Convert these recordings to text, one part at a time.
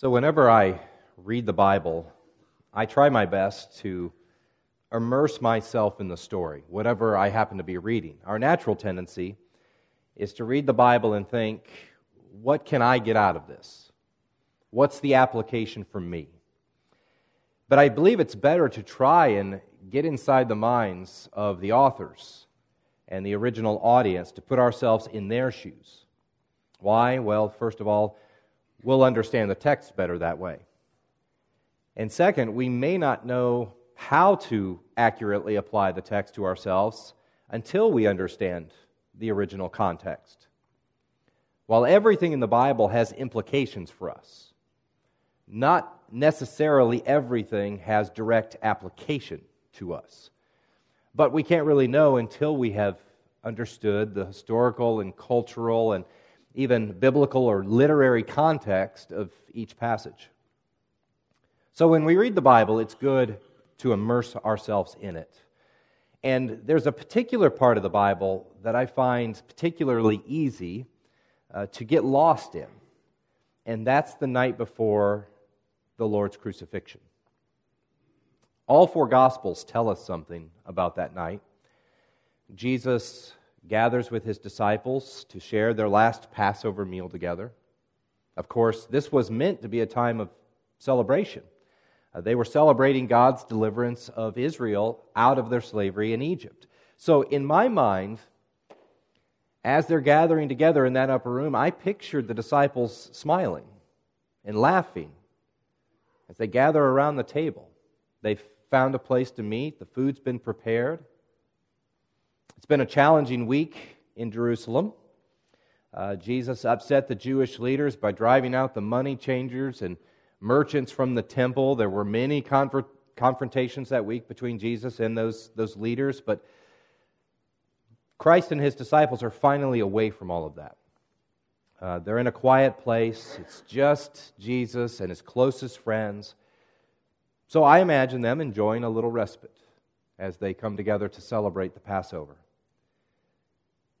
So, whenever I read the Bible, I try my best to immerse myself in the story, whatever I happen to be reading. Our natural tendency is to read the Bible and think, what can I get out of this? What's the application for me? But I believe it's better to try and get inside the minds of the authors and the original audience to put ourselves in their shoes. Why? Well, first of all, we'll understand the text better that way. And second, we may not know how to accurately apply the text to ourselves until we understand the original context. While everything in the Bible has implications for us, not necessarily everything has direct application to us. But we can't really know until we have understood the historical and cultural and even biblical or literary context of each passage. So when we read the Bible, it's good to immerse ourselves in it. And there's a particular part of the Bible that I find particularly easy uh, to get lost in, and that's the night before the Lord's crucifixion. All four Gospels tell us something about that night. Jesus gathers with his disciples to share their last Passover meal together. Of course, this was meant to be a time of celebration. Uh, they were celebrating God's deliverance of Israel out of their slavery in Egypt. So, in my mind, as they're gathering together in that upper room, I pictured the disciples smiling and laughing as they gather around the table. They've found a place to meet, the food's been prepared. It's been a challenging week in Jerusalem. Uh, Jesus upset the Jewish leaders by driving out the money changers and merchants from the temple. There were many confrontations that week between Jesus and those, those leaders, but Christ and his disciples are finally away from all of that. Uh, they're in a quiet place. It's just Jesus and his closest friends. So I imagine them enjoying a little respite as they come together to celebrate the Passover.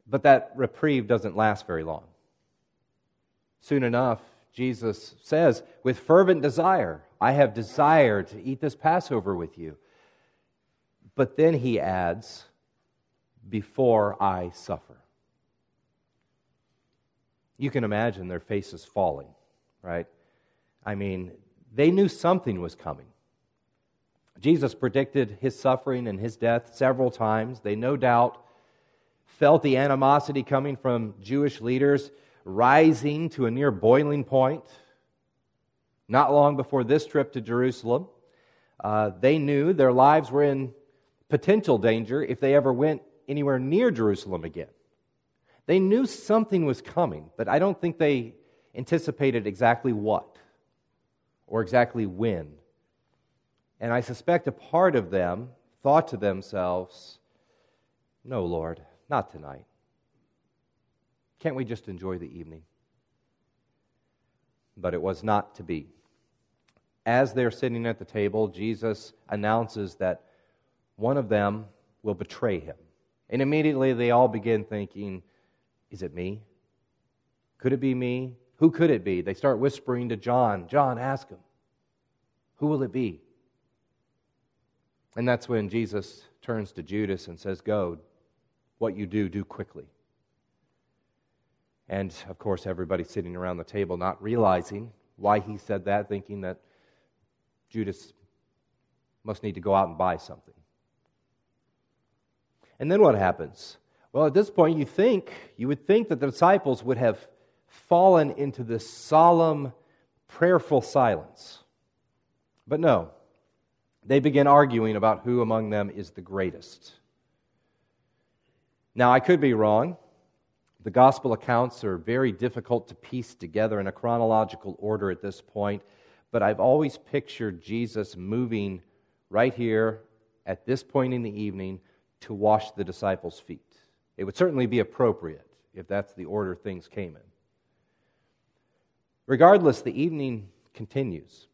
But that reprieve doesn't last very long. Soon enough, Jesus says, with fervent desire, I have desired to eat this Passover with you. But then he adds, before I suffer. You can imagine their faces falling, right? I mean, they knew something was coming. Jesus predicted his suffering and his death several times. They no doubt felt the animosity coming from Jewish leaders rising to a near boiling point. Not long before this trip to Jerusalem, uh, they knew their lives were in potential danger if they ever went anywhere near Jerusalem again. They knew something was coming, but I don't think they anticipated exactly what or exactly when. And I suspect a part of them thought to themselves, No, Lord, not tonight. Can't we just enjoy the evening? But it was not to be. As they're sitting at the table, Jesus announces that one of them will betray him. And immediately they all begin thinking, Is it me? Could it be me? Who could it be? They start whispering to John, John, ask him. Who will it be? And that's when Jesus turns to Judas and says, Go, what you do, do quickly. And of course, everybody sitting around the table not realizing why he said that, thinking that Judas must need to go out and buy something. And then what happens? Well, at this point, you think, you would think that the disciples would have fallen into this solemn, prayerful silence. But no, they begin arguing about who among them is the greatest. Now, I could be wrong. The gospel accounts are very difficult to piece together in a chronological order at this point, but I've always pictured Jesus moving right here at this point in the evening to wash the disciples' feet. It would certainly be appropriate if that's the order things came in. Regardless, the evening continues.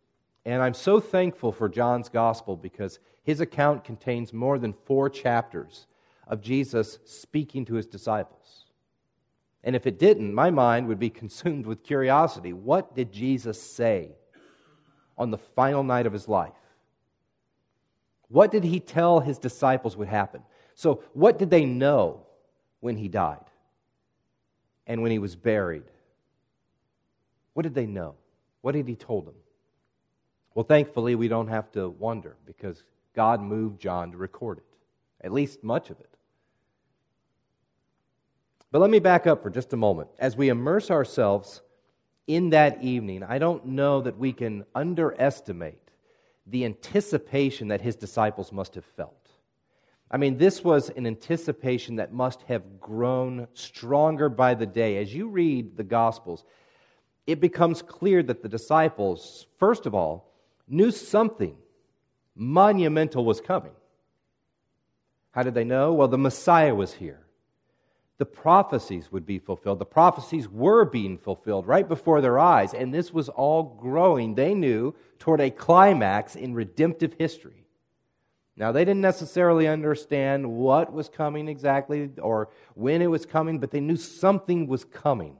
And I'm so thankful for John's gospel because his account contains more than four chapters of Jesus speaking to his disciples. And if it didn't, my mind would be consumed with curiosity. What did Jesus say on the final night of his life. What did he tell his disciples would happen? So, what did they know when he died and when he was buried? What did they know? What had he told them? Well, thankfully, we don't have to wonder because God moved John to record it, at least much of it. But let me back up for just a moment. As we immerse ourselves in that evening, I don't know that we can underestimate the anticipation that his disciples must have felt. I mean, this was an anticipation that must have grown stronger by the day. As you read the Gospels, it becomes clear that the disciples, first of all, knew something monumental was coming. How did they know? Well, the Messiah was here the prophecies would be fulfilled. The prophecies were being fulfilled right before their eyes, and this was all growing, they knew, toward a climax in redemptive history. Now, they didn't necessarily understand what was coming exactly or when it was coming, but they knew something was coming.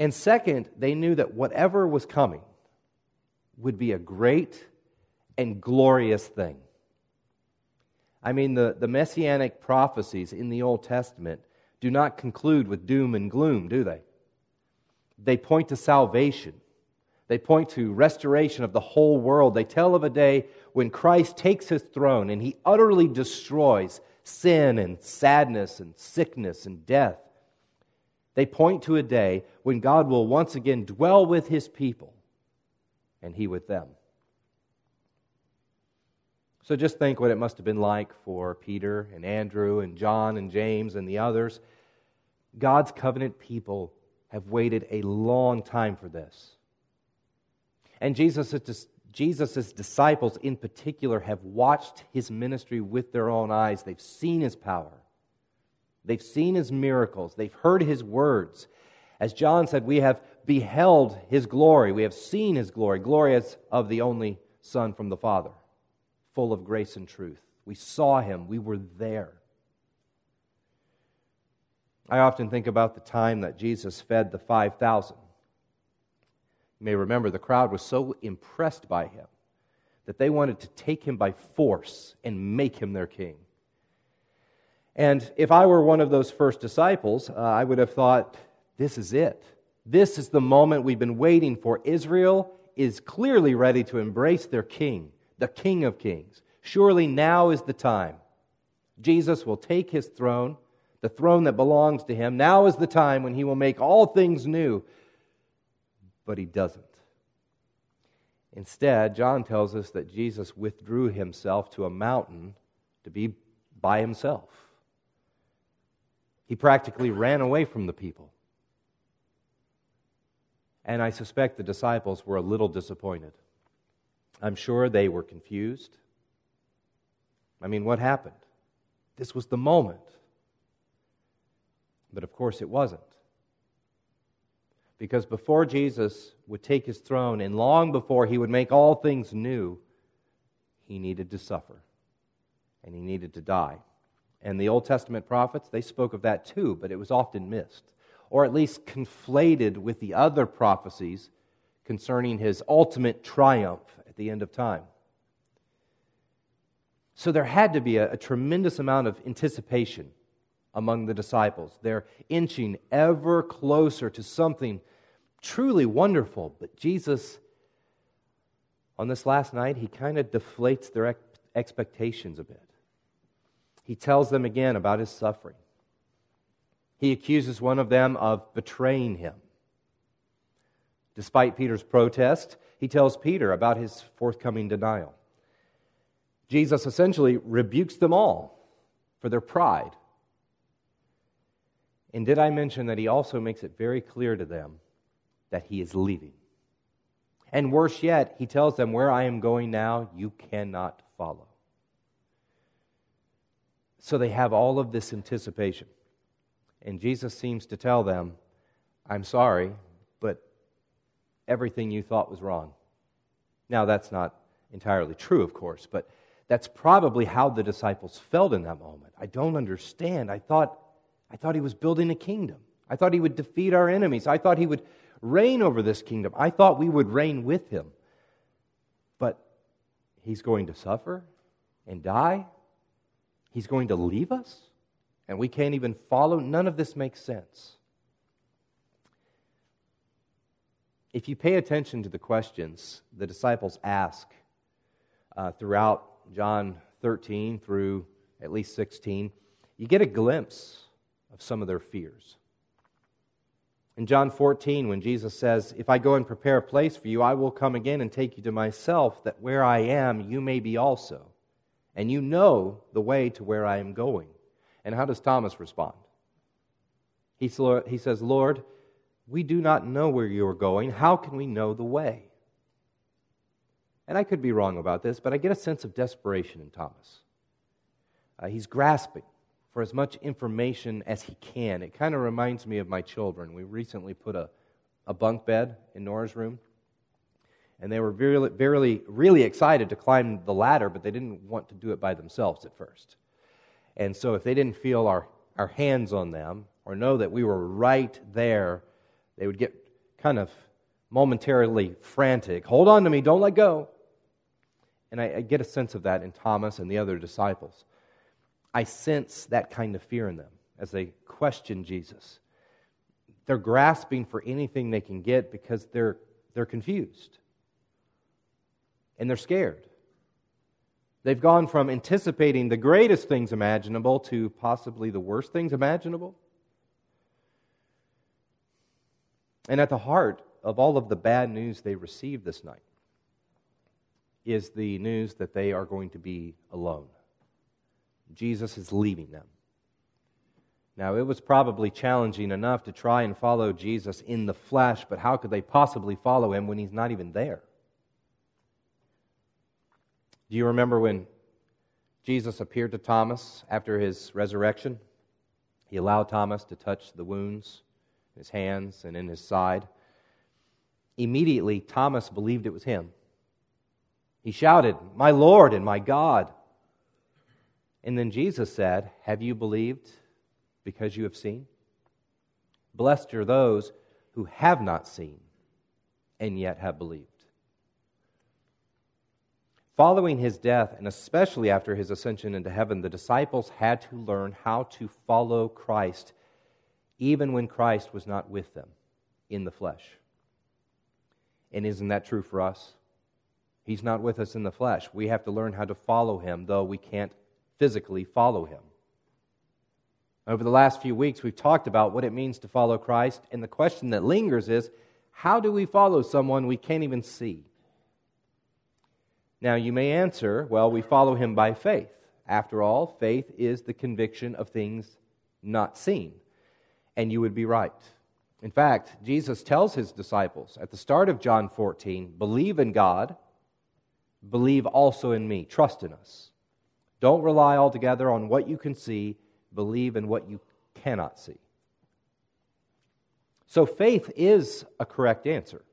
And second, they knew that whatever was coming would be a great and glorious thing. I mean, the, the messianic prophecies in the Old Testament do not conclude with doom and gloom, do they? They point to salvation. They point to restoration of the whole world. They tell of a day when Christ takes his throne and he utterly destroys sin and sadness and sickness and death. They point to a day when God will once again dwell with his people and he with them. So just think what it must have been like for Peter and Andrew and John and James and the others. God's covenant people have waited a long time for this. And Jesus' Jesus' disciples in particular have watched his ministry with their own eyes. They've seen his power, they've seen his miracles, they've heard his words. As John said, we have beheld his glory, we have seen his glory, as of the only Son from the Father full of grace and truth. We saw him, we were there. I often think about the time that Jesus fed the 5,000. You may remember the crowd was so impressed by him that they wanted to take him by force and make him their king. And if I were one of those first disciples, uh, I would have thought, this is it. This is the moment we've been waiting for. Israel is clearly ready to embrace their king the King of Kings. Surely now is the time. Jesus will take his throne, the throne that belongs to him. Now is the time when he will make all things new. But he doesn't. Instead, John tells us that Jesus withdrew himself to a mountain to be by himself. He practically ran away from the people. And I suspect the disciples were a little disappointed. I'm sure they were confused. I mean, what happened? This was the moment. But of course, it wasn't. Because before Jesus would take his throne, and long before he would make all things new, he needed to suffer. And he needed to die. And the Old Testament prophets, they spoke of that too, but it was often missed, or at least conflated with the other prophecies concerning his ultimate triumph at the end of time. So there had to be a, a tremendous amount of anticipation among the disciples. They're inching ever closer to something truly wonderful. But Jesus, on this last night, he kind of deflates their expectations a bit. He tells them again about his suffering. He accuses one of them of betraying him. Despite Peter's protest, he tells Peter about his forthcoming denial. Jesus essentially rebukes them all for their pride. And did I mention that he also makes it very clear to them that he is leaving? And worse yet, he tells them, Where I am going now, you cannot follow. So they have all of this anticipation. And Jesus seems to tell them, I'm sorry, but everything you thought was wrong. Now, that's not entirely true, of course, but that's probably how the disciples felt in that moment. I don't understand. I thought, I thought he was building a kingdom. I thought he would defeat our enemies. I thought he would reign over this kingdom. I thought we would reign with him. But he's going to suffer and die. He's going to leave us, and we can't even follow. None of this makes sense. If you pay attention to the questions the disciples ask uh, throughout John 13 through at least 16, you get a glimpse of some of their fears. In John 14, when Jesus says, If I go and prepare a place for you, I will come again and take you to myself, that where I am, you may be also. And you know the way to where I am going. And how does Thomas respond? He, says, Lord, we do not know where you are going. How can we know the way? And I could be wrong about this, but I get a sense of desperation in Thomas. Uh, he's grasping for as much information as he can. It kind of reminds me of my children. We recently put a, a bunk bed in Nora's room, and they were very, very, really excited to climb the ladder, but they didn't want to do it by themselves at first. And so, if they didn't feel our, our hands on them or know that we were right there, they would get kind of momentarily frantic. Hold on to me, don't let go. And I, I get a sense of that in Thomas and the other disciples. I sense that kind of fear in them as they question Jesus. They're grasping for anything they can get because they're, they're confused and they're scared. They've gone from anticipating the greatest things imaginable to possibly the worst things imaginable. And at the heart of all of the bad news they received this night is the news that they are going to be alone. Jesus is leaving them. Now, it was probably challenging enough to try and follow Jesus in the flesh, but how could they possibly follow him when he's not even there? Do you remember when Jesus appeared to Thomas after his resurrection? He allowed Thomas to touch the wounds in his hands and in his side. Immediately, Thomas believed it was him. He shouted, My Lord and my God. And then Jesus said, Have you believed because you have seen? Blessed are those who have not seen and yet have believed. Following his death, and especially after his ascension into heaven, the disciples had to learn how to follow Christ even when Christ was not with them in the flesh. And isn't that true for us? He's not with us in the flesh. We have to learn how to follow him, though we can't physically follow him. Over the last few weeks, we've talked about what it means to follow Christ, and the question that lingers is how do we follow someone we can't even see? Now, you may answer, well, we follow him by faith. After all, faith is the conviction of things not seen and you would be right. In fact, Jesus tells his disciples at the start of John 14 believe in God, believe also in me, trust in us. Don't rely altogether on what you can see, believe in what you cannot see. So faith is a correct answer,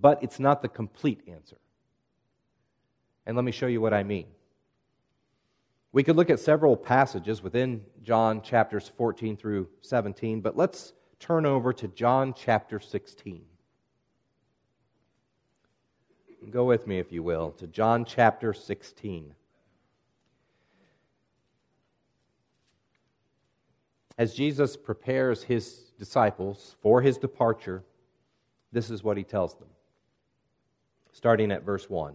but it's not the complete answer. And let me show you what I mean. We could look at several passages within John chapters 14 through 17, but let's turn over to John chapter 16. Go with me, if you will, to John chapter 16. As Jesus prepares his disciples for his departure, this is what he tells them. Starting at verse 1,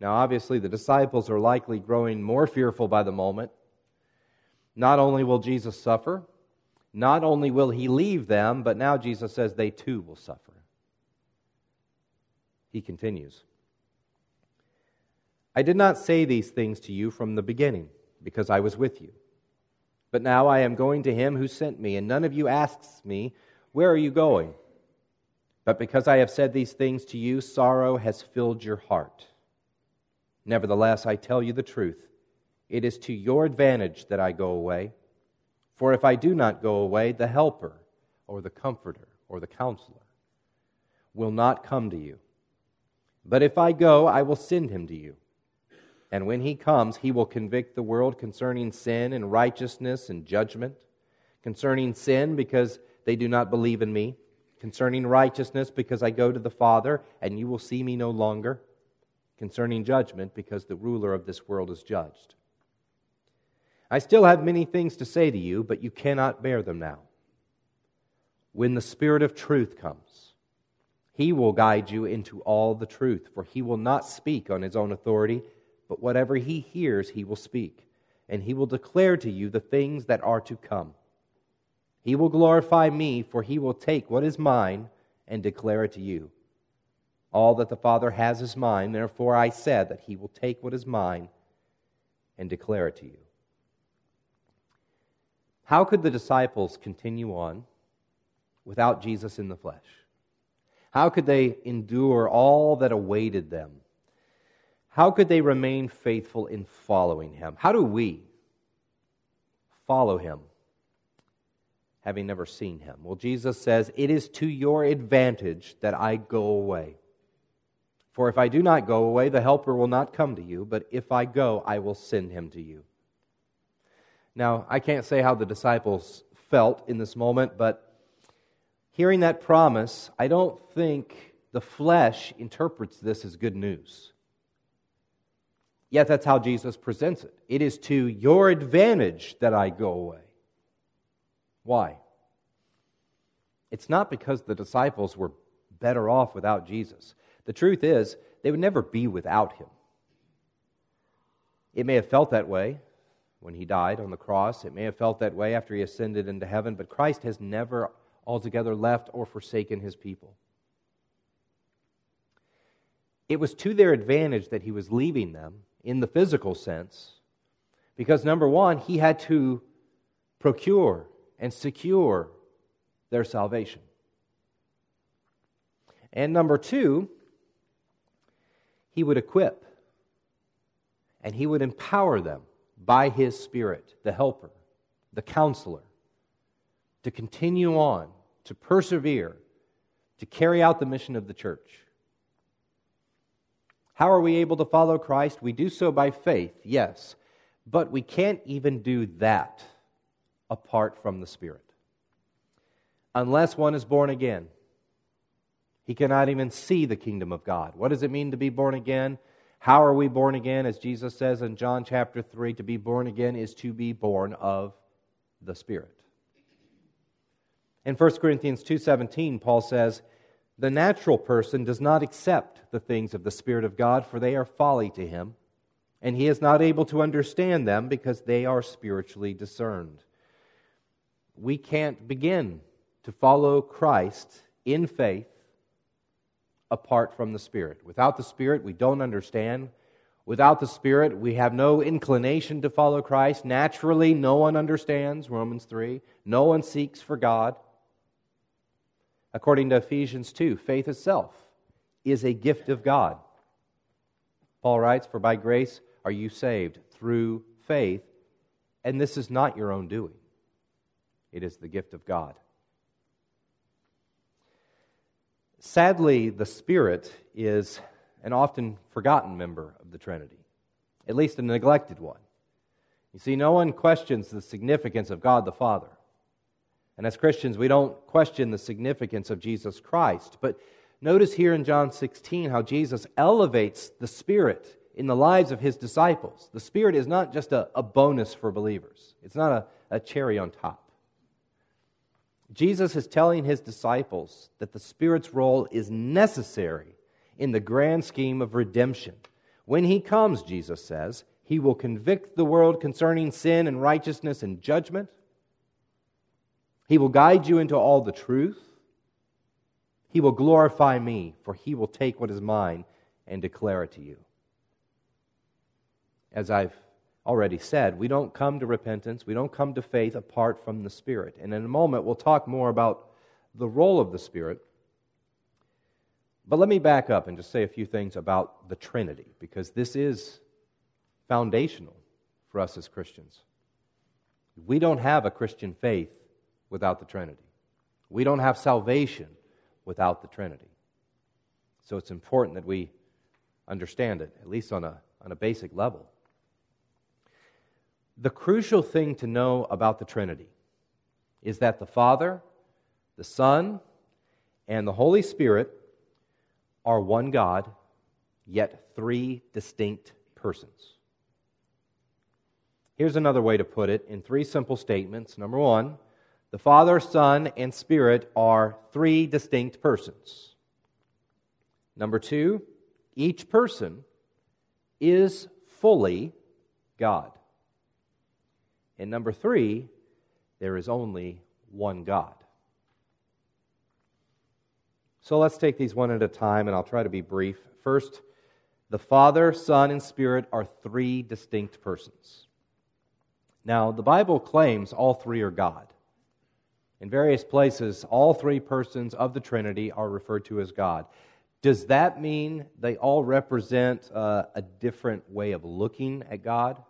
Now, obviously, the disciples are likely growing more fearful by the moment not only will Jesus suffer, not only will he leave them, but now Jesus says they too will suffer. He continues I did not say these things to you from the beginning, because I was with you. But now I am going to him who sent me, and none of you asks me, Where are you going? But because I have said these things to you, sorrow has filled your heart. Nevertheless, I tell you the truth. It is to your advantage that I go away. For if I do not go away, the Helper, or the Comforter, or the Counselor, will not come to you. But if I go, I will send him to you. And when he comes, he will convict the world concerning sin and righteousness and judgment. Concerning sin, because they do not believe in me. Concerning righteousness, because I go to the Father, and you will see me no longer. Concerning judgment, because the ruler of this world is judged. I still have many things to say to you, but you cannot bear them now. When the Spirit of truth comes, he will guide you into all the truth, for he will not speak on his own authority, but whatever he hears, he will speak, and he will declare to you the things that are to come. He will glorify me, for he will take what is mine and declare it to you. All that the Father has is mine, therefore I said that he will take what is mine and declare it to you. How could the disciples continue on without Jesus in the flesh? How could they endure all that awaited them? How could they remain faithful in following him? How do we follow him having never seen him? Well, Jesus says, It is to your advantage that I go away. For if I do not go away, the Helper will not come to you, but if I go, I will send him to you. Now, I can't say how the disciples felt in this moment, but hearing that promise, I don't think the flesh interprets this as good news. Yet that's how Jesus presents it. It is to your advantage that I go away. Why? It's not because the disciples were better off without Jesus. The truth is, they would never be without him. It may have felt that way when he died on the cross. It may have felt that way after he ascended into heaven, but Christ has never altogether left or forsaken his people. It was to their advantage that he was leaving them in the physical sense because, number one, he had to procure and secure their salvation. And number two, he would equip and he would empower them by his Spirit, the helper, the counselor, to continue on, to persevere, to carry out the mission of the church. How are we able to follow Christ? We do so by faith, yes, but we can't even do that apart from the Spirit. Unless one is born again, he cannot even see the kingdom of God. What does it mean to be born again? How are we born again? As Jesus says in John chapter 3, to be born again is to be born of the Spirit. In 1 Corinthians 2:17, Paul says, "The natural person does not accept the things of the Spirit of God, for they are folly to him, and he is not able to understand them because they are spiritually discerned." We can't begin to follow Christ in faith apart from the Spirit. Without the Spirit, we don't understand. Without the Spirit, we have no inclination to follow Christ. Naturally, no one understands, Romans 3. No one seeks for God. According to Ephesians 2, faith itself is a gift of God. Paul writes, For by grace are you saved through faith, and this is not your own doing, it is the gift of God. Sadly, the Spirit is an often forgotten member of the Trinity, at least a neglected one. You see, no one questions the significance of God the Father. And as Christians, we don't question the significance of Jesus Christ. But notice here in John 16 how Jesus elevates the Spirit in the lives of his disciples. The Spirit is not just a, a bonus for believers, it's not a, a cherry on top. Jesus is telling his disciples that the Spirit's role is necessary in the grand scheme of redemption. When he comes, Jesus says, he will convict the world concerning sin and righteousness and judgment. He will guide you into all the truth. He will glorify me, for he will take what is mine and declare it to you. As I've already said, we don't come to repentance, we don't come to faith apart from the Spirit. And in a moment, we'll talk more about the role of the Spirit But let me back up and just say a few things about the Trinity, because this is foundational for us as Christians. We don't have a Christian faith without the Trinity. We don't have salvation without the Trinity. So it's important that we understand it, at least on a, on a basic level. The crucial thing to know about the Trinity is that the Father, the Son, and the Holy Spirit are one God, yet three distinct persons. Here's another way to put it in three simple statements. Number one, the Father, Son, and Spirit are three distinct persons. Number two, each person is fully God. And number three, there is only one God. So let's take these one at a time, and I'll try to be brief. First, the Father, Son, and Spirit are three distinct persons. Now, the Bible claims all three are God. In various places, all three persons of the Trinity are referred to as God. Does that mean they all represent uh, a different way of looking at God?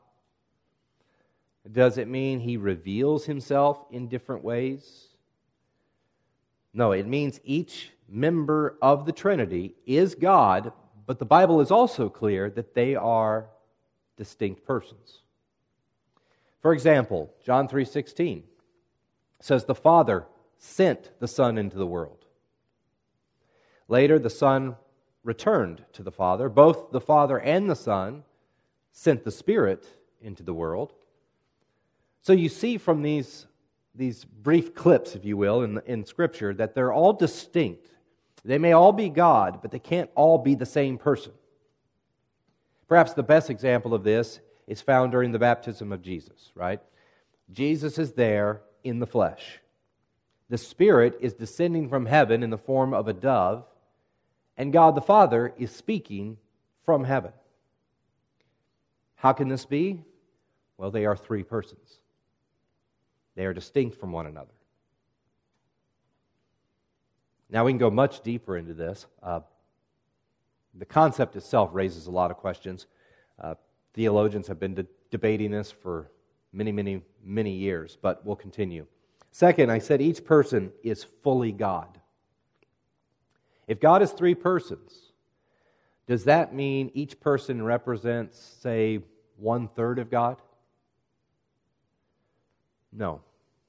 Does it mean he reveals himself in different ways? No, it means each member of the Trinity is God, but the Bible is also clear that they are distinct persons. For example, John 3:16 says the Father sent the Son into the world. Later the Son returned to the Father. Both the Father and the Son sent the Spirit into the world. So you see from these, these brief clips, if you will, in, in Scripture, that they're all distinct. They may all be God, but they can't all be the same person. Perhaps the best example of this is found during the baptism of Jesus, right? Jesus is there in the flesh. The Spirit is descending from heaven in the form of a dove, and God the Father is speaking from heaven. How can this be? Well, they are three persons. They are distinct from one another. Now, we can go much deeper into this. Uh, the concept itself raises a lot of questions. Uh, theologians have been de- debating this for many, many, many years, but we'll continue. Second, I said each person is fully God. If God is three persons, does that mean each person represents, say, one third of God? No.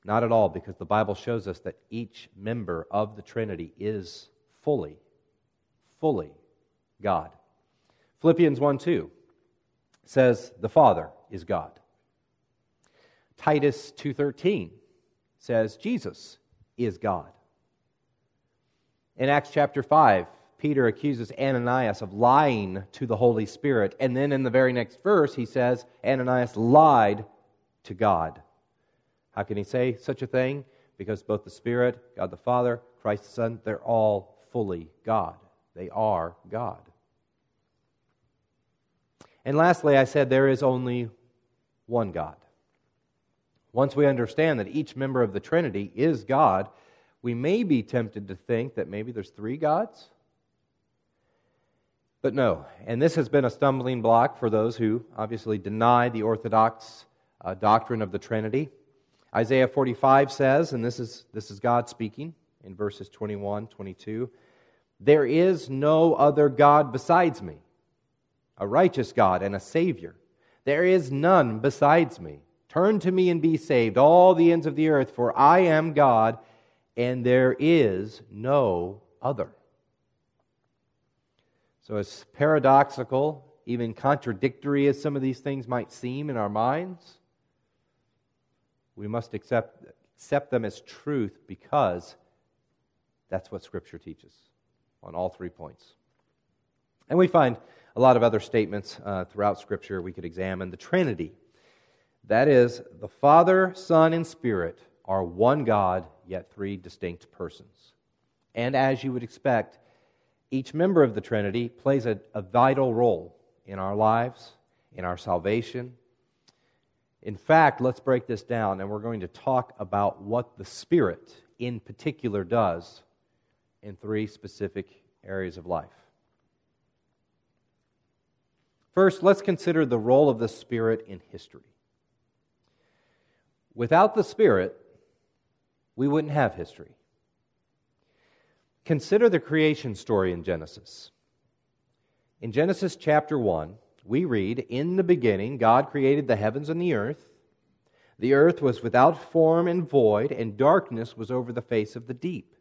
Not at all, because the Bible shows us that each member of the Trinity is fully, fully God. Philippians 1 2 says the Father is God. Titus 2:13 says Jesus is God. In Acts chapter 5, Peter accuses Ananias of lying to the Holy Spirit, and then in the very next verse he says Ananias lied to God. How can he say such a thing? Because both the Spirit, God the Father, Christ the Son, they're all fully God. They are God. And lastly, I said there is only one God. Once we understand that each member of the Trinity is God, we may be tempted to think that maybe there's three gods. But no, and this has been a stumbling block for those who obviously deny the Orthodox uh, doctrine of the Trinity. Isaiah 45 says, and this is, this is God speaking in verses 21, 22, There is no other God besides me, a righteous God and a Savior. There is none besides me. Turn to me and be saved, all the ends of the earth, for I am God, and there is no other. So, as paradoxical, even contradictory as some of these things might seem in our minds, we must accept, accept them as truth because that's what Scripture teaches on all three points. And we find a lot of other statements uh, throughout Scripture we could examine. The Trinity, that is, the Father, Son, and Spirit are one God, yet three distinct persons. And as you would expect, each member of the Trinity plays a, a vital role in our lives, in our salvation, in fact, let's break this down, and we're going to talk about what the Spirit in particular does in three specific areas of life. First, let's consider the role of the Spirit in history. Without the Spirit, we wouldn't have history. Consider the creation story in Genesis. In Genesis chapter 1, we read In the beginning, God created the heavens and the earth. The earth was without form and void, and darkness was over the face of the deep.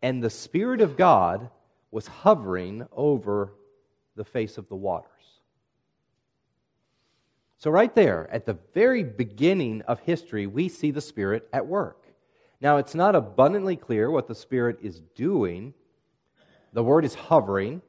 And the Spirit of God was hovering over the face of the waters. So, right there, at the very beginning of history, we see the Spirit at work. Now, it's not abundantly clear what the Spirit is doing. The word is hovering.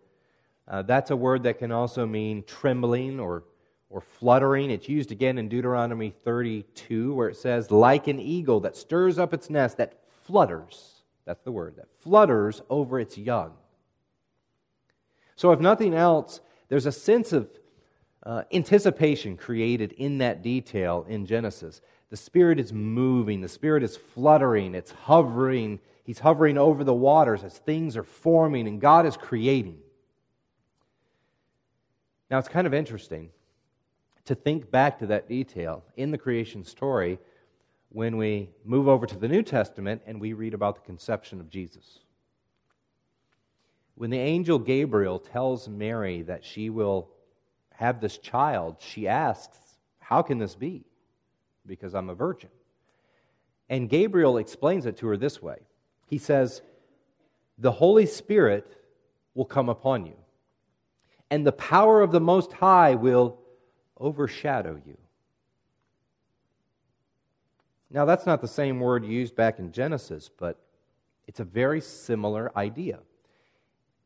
Uh, that's a word that can also mean trembling or, or fluttering. It's used again in Deuteronomy 32, where it says, like an eagle that stirs up its nest, that flutters. That's the word, that flutters over its young. So, if nothing else, there's a sense of uh, anticipation created in that detail in Genesis. The Spirit is moving, the Spirit is fluttering, it's hovering. He's hovering over the waters as things are forming and God is creating. Now, it's kind of interesting to think back to that detail in the creation story when we move over to the New Testament and we read about the conception of Jesus. When the angel Gabriel tells Mary that she will have this child, she asks, How can this be? Because I'm a virgin. And Gabriel explains it to her this way He says, The Holy Spirit will come upon you, and the power of the Most High will overshadow you. Now, that's not the same word used back in Genesis, but it's a very similar idea.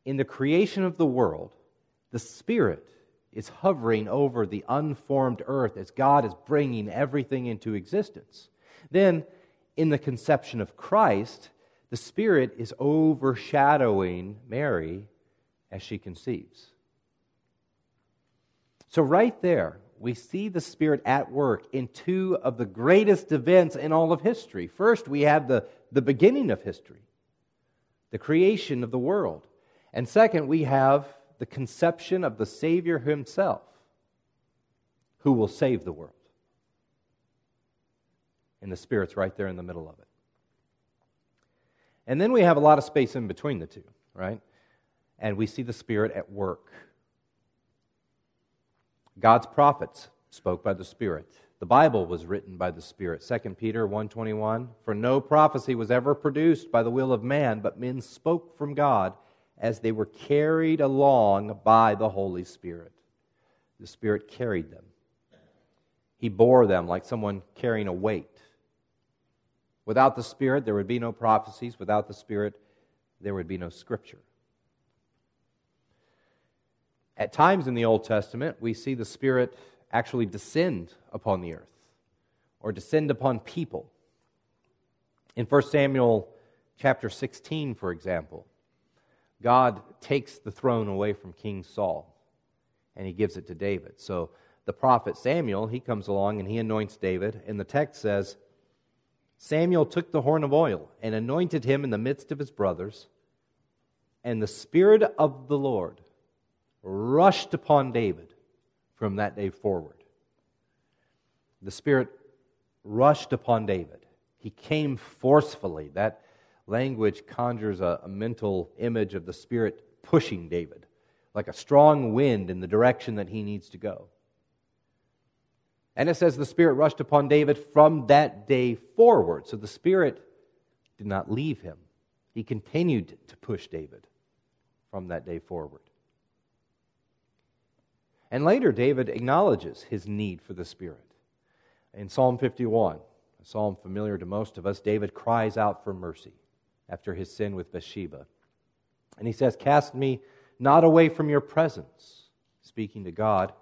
In the creation of the world, the Spirit is hovering over the unformed earth as God is bringing everything into existence. Then, in the conception of Christ, the Spirit is overshadowing Mary as she conceives. So, right there, we see the Spirit at work in two of the greatest events in all of history. First, we have the, the beginning of history, the creation of the world. And second, we have the conception of the Savior himself who will save the world. And the Spirit's right there in the middle of it. And then we have a lot of space in between the two, right? And we see the Spirit at work. God's prophets spoke by the Spirit. The Bible was written by the Spirit. 2 Peter 1:21 For no prophecy was ever produced by the will of man, but men spoke from God as they were carried along by the Holy Spirit. The Spirit carried them. He bore them like someone carrying a weight. Without the Spirit, there would be no prophecies. Without the Spirit, there would be no Scripture. At times in the Old Testament, we see the Spirit actually descend upon the earth or descend upon people. In 1 Samuel chapter 16, for example, God takes the throne away from King Saul and he gives it to David. So the prophet Samuel, he comes along and he anoints David, and the text says, Samuel took the horn of oil and anointed him in the midst of his brothers, and the Spirit of the Lord rushed upon David from that day forward. The Spirit rushed upon David. He came forcefully. That language conjures a, a mental image of the Spirit pushing David, like a strong wind in the direction that he needs to go. And it says the Spirit rushed upon David from that day forward. So the Spirit did not leave him. He continued to push David from that day forward. And later, David acknowledges his need for the Spirit. In Psalm 51, a psalm familiar to most of us, David cries out for mercy after his sin with Bathsheba. And he says, Cast me not away from your presence, speaking to God,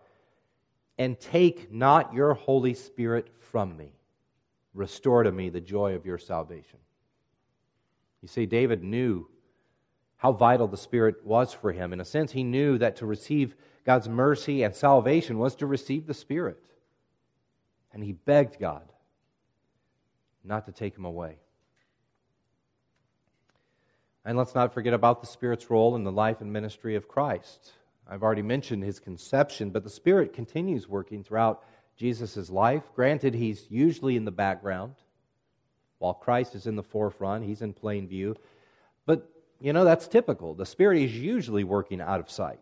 and take not your Holy Spirit from me. Restore to me the joy of your salvation. You see, David knew how vital the Spirit was for him. In a sense, he knew that to receive God's mercy and salvation was to receive the Spirit. And he begged God not to take him away. And let's not forget about the Spirit's role in the life and ministry of Christ. I've already mentioned his conception, but the Spirit continues working throughout Jesus' life. Granted, he's usually in the background, while Christ is in the forefront, he's in plain view. But, you know, that's typical. The Spirit is usually working out of sight.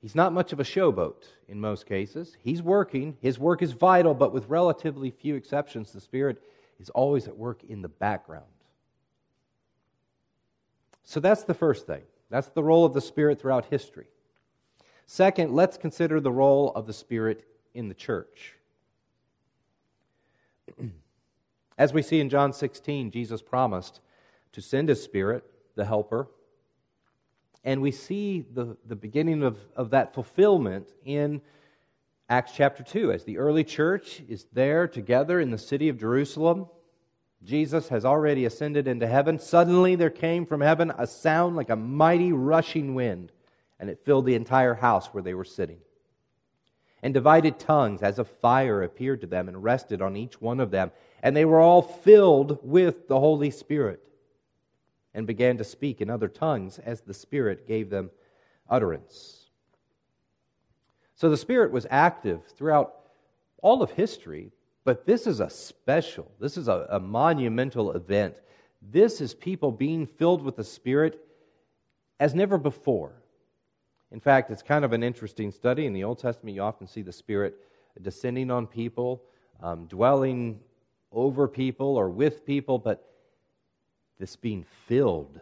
He's not much of a showboat in most cases. He's working, his work is vital, but with relatively few exceptions, the Spirit is always at work in the background. So that's the first thing. That's the role of the Spirit throughout history. Second, let's consider the role of the Spirit in the church. As we see in John 16, Jesus promised to send his Spirit, the Helper. And we see the, the beginning of, of that fulfillment in Acts chapter 2 as the early church is there together in the city of Jerusalem. Jesus has already ascended into heaven. Suddenly there came from heaven a sound like a mighty rushing wind, and it filled the entire house where they were sitting. And divided tongues as of fire appeared to them and rested on each one of them. And they were all filled with the Holy Spirit and began to speak in other tongues as the Spirit gave them utterance. So the Spirit was active throughout all of history, but this is a special, this is a, a monumental event. This is people being filled with the Spirit as never before. In fact, it's kind of an interesting study. In the Old Testament, you often see the Spirit descending on people, um, dwelling over people or with people, but this being filled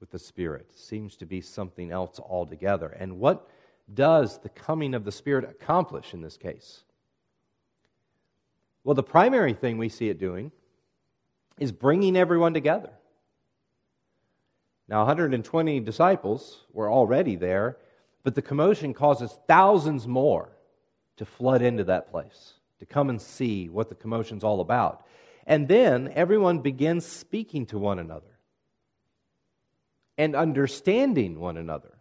with the Spirit seems to be something else altogether. And what does the coming of the Spirit accomplish in this case? Well, the primary thing we see it doing is bringing everyone together. Now, 120 disciples were already there, but the commotion causes thousands more to flood into that place, to come and see what the commotion's all about. And then everyone begins speaking to one another and understanding one another,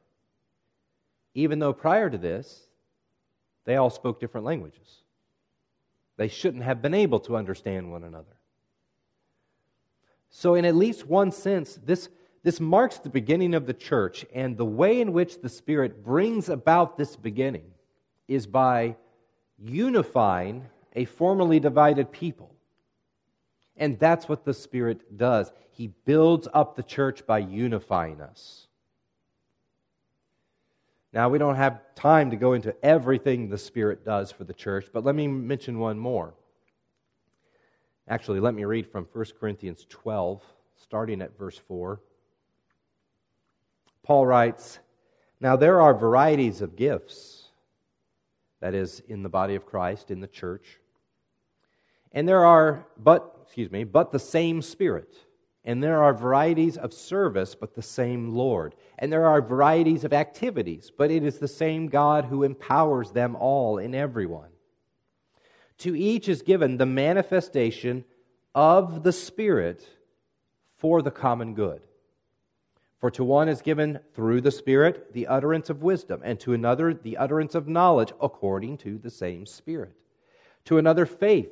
even though prior to this, they all spoke different languages. They shouldn't have been able to understand one another. So, in at least one sense, this, this marks the beginning of the church, and the way in which the Spirit brings about this beginning is by unifying a formerly divided people. And that's what the Spirit does. He builds up the church by unifying us. Now, we don't have time to go into everything the Spirit does for the church, but let me mention one more. Actually, let me read from 1 Corinthians 12, starting at verse 4. Paul writes, Now there are varieties of gifts, that is, in the body of Christ, in the church. And there are, but, excuse me, but the same Spirit. And there are varieties of service, but the same Lord. And there are varieties of activities, but it is the same God who empowers them all in everyone. To each is given the manifestation of the Spirit for the common good. For to one is given through the Spirit the utterance of wisdom, and to another the utterance of knowledge according to the same Spirit. To another faith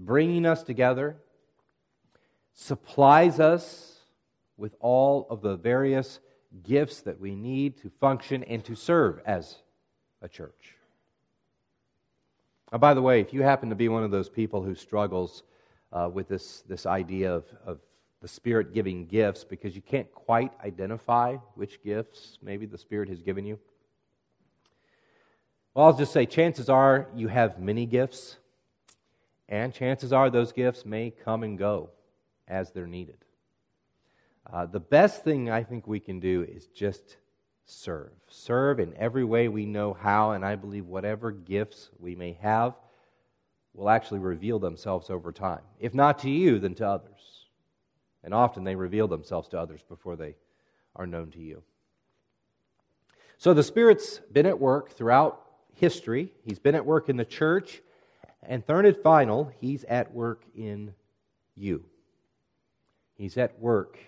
bringing us together, supplies us with all of the various gifts that we need to function and to serve as a church. Now, by the way, if you happen to be one of those people who struggles uh, with this, this idea of, of the Spirit giving gifts because you can't quite identify which gifts maybe the Spirit has given you, well, I'll just say chances are you have many gifts, and chances are those gifts may come and go as they're needed. Uh, the best thing I think we can do is just serve. Serve in every way we know how, and I believe whatever gifts we may have will actually reveal themselves over time. If not to you, then to others. And often they reveal themselves to others before they are known to you. So the Spirit's been at work throughout history, He's been at work in the church, and third and final, He's at work in you. He's at work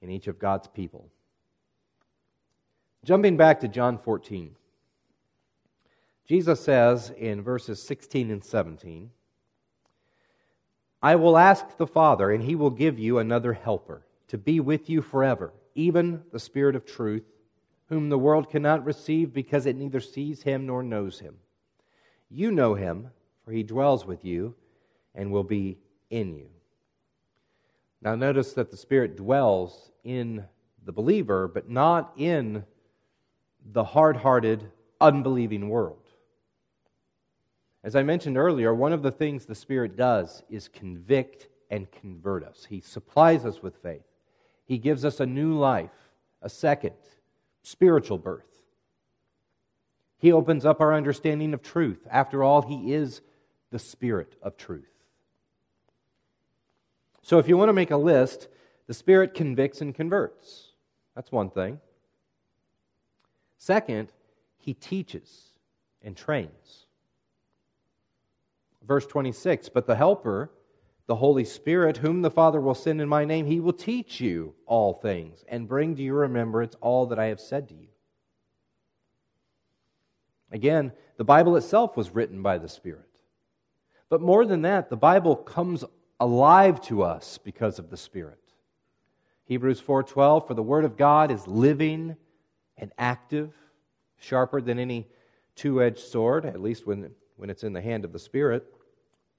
in each of God's people. Jumping back to John 14, Jesus says in verses 16 and 17, I will ask the Father, and he will give you another helper to be with you forever, even the Spirit of truth, whom the world cannot receive because it neither sees him nor knows him. You know him, for he dwells with you and will be in you. Now, notice that the Spirit dwells in the believer, but not in the hard hearted, unbelieving world. As I mentioned earlier, one of the things the Spirit does is convict and convert us. He supplies us with faith, He gives us a new life, a second spiritual birth. He opens up our understanding of truth. After all, He is the Spirit of truth. So, if you want to make a list, the Spirit convicts and converts. That's one thing. Second, He teaches and trains. Verse 26 But the Helper, the Holy Spirit, whom the Father will send in my name, he will teach you all things and bring to your remembrance all that I have said to you. Again, the Bible itself was written by the Spirit. But more than that, the Bible comes alive to us because of the Spirit. Hebrews 4:12 for the word of God is living and active, sharper than any two-edged sword, at least when when it's in the hand of the Spirit,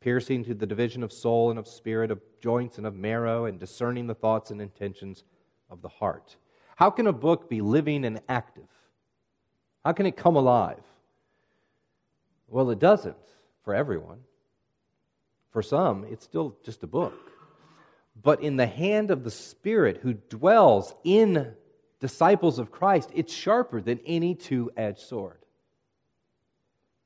piercing to the division of soul and of spirit, of joints and of marrow, and discerning the thoughts and intentions of the heart. How can a book be living and active? How can it come alive? Well, it doesn't for everyone. For some, it's still just a book. But in the hand of the Spirit who dwells in disciples of Christ, it's sharper than any two edged sword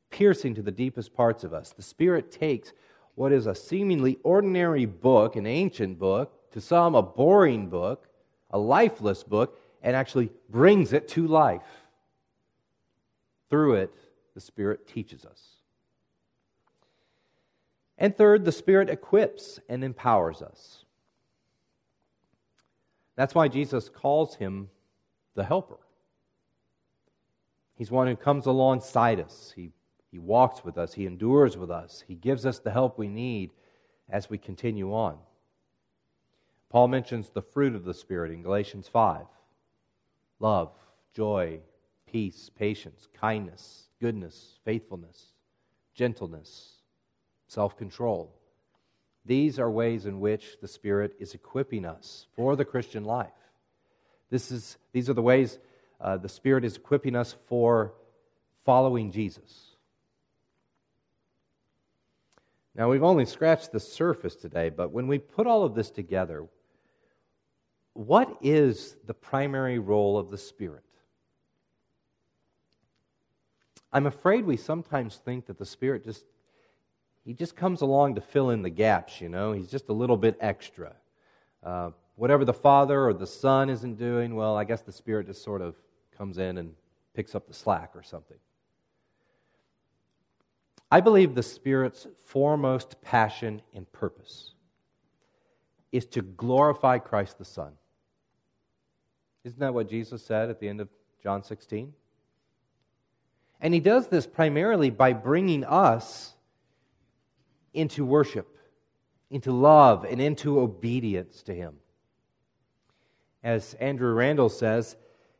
piercing to the deepest parts of us. The Spirit takes what is a seemingly ordinary book, an ancient book, to some a boring book, a lifeless book, and actually brings it to life. Through it, the Spirit teaches us. And third, the Spirit equips and empowers us. That's why Jesus calls him the helper. He's one who comes alongside us. He he walks with us, He endures with us, He gives us the help we need as we continue on. Paul mentions the fruit of the Spirit in Galatians 5 love, joy, peace, patience, kindness, goodness, faithfulness, gentleness, self control. These are ways in which the Spirit is equipping us for the Christian life. This is, these are the ways uh, the Spirit is equipping us for following Jesus. Now, we've only scratched the surface today, but when we put all of this together, what is the primary role of the Spirit? I'm afraid we sometimes think that the Spirit just he just comes along to fill in the gaps, you know. He's just a little bit extra. Uh, whatever the Father or the Son isn't doing, well, I guess the Spirit just sort of comes in and picks up the slack or something. I believe the Spirit's foremost passion and purpose is to glorify Christ the Son. Isn't that what Jesus said at the end of John 16? And he does this primarily by bringing us into worship, into love, and into obedience to him. As Andrew Randall says,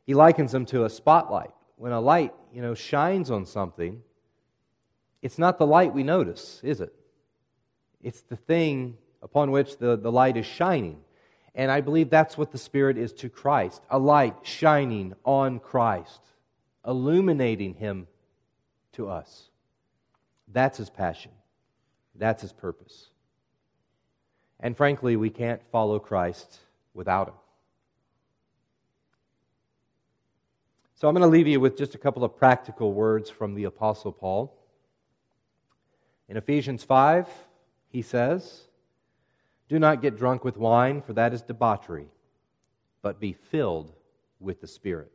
he likens them to a spotlight. When a light, you know, shines on something, it's not the light we notice, is it? It's the thing upon which the, the light is shining. And I believe that's what the Spirit is to Christ a light shining on Christ, illuminating Him to us. That's His passion, that's His purpose. And frankly, we can't follow Christ without Him. So I'm going to leave you with just a couple of practical words from the Apostle Paul. In Ephesians 5, he says, Do not get drunk with wine, for that is debauchery, but be filled with the Spirit.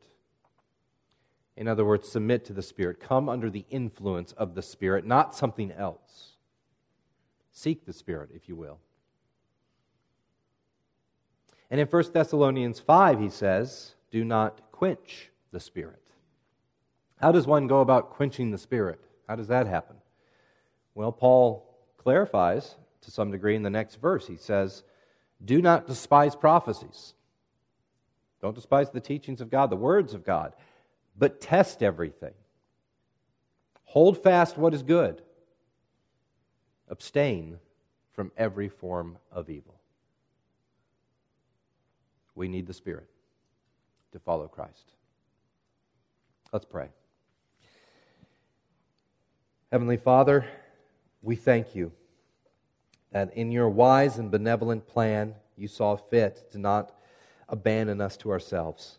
In other words, submit to the Spirit. Come under the influence of the Spirit, not something else. Seek the Spirit, if you will. And in 1 Thessalonians 5, he says, Do not quench the Spirit. How does one go about quenching the Spirit? How does that happen? Well, Paul clarifies to some degree in the next verse. He says, Do not despise prophecies. Don't despise the teachings of God, the words of God but test everything. Hold fast what is good. Abstain from every form of evil. We need the Spirit to follow Christ. Let's pray. Heavenly Father, we thank you that in your wise and benevolent plan, you saw fit to not abandon us to ourselves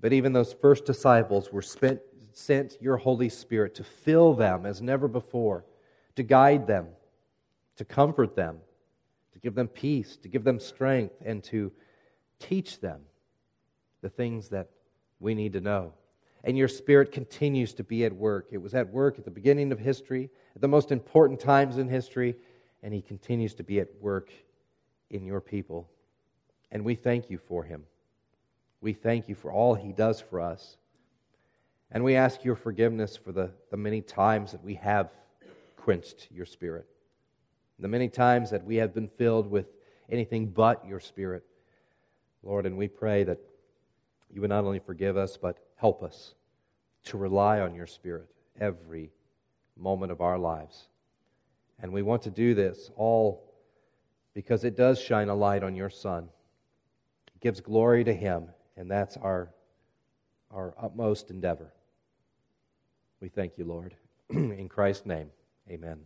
but even those first disciples were spent, sent your Holy Spirit to fill them as never before, to guide them, to comfort them, to give them peace, to give them strength, and to teach them the things that we need to know. And your Spirit continues to be at work. It was at work at the beginning of history, at the most important times in history, and He continues to be at work in your people. And we thank you for Him. We thank you for all he does for us. And we ask your forgiveness for the, the many times that we have quenched your spirit, the many times that we have been filled with anything but your spirit. Lord, and we pray that you would not only forgive us, but help us to rely on your spirit every moment of our lives. And we want to do this all because it does shine a light on your Son. It gives glory to him and that's our, our utmost endeavor. We thank you, Lord. In Christ's name, amen.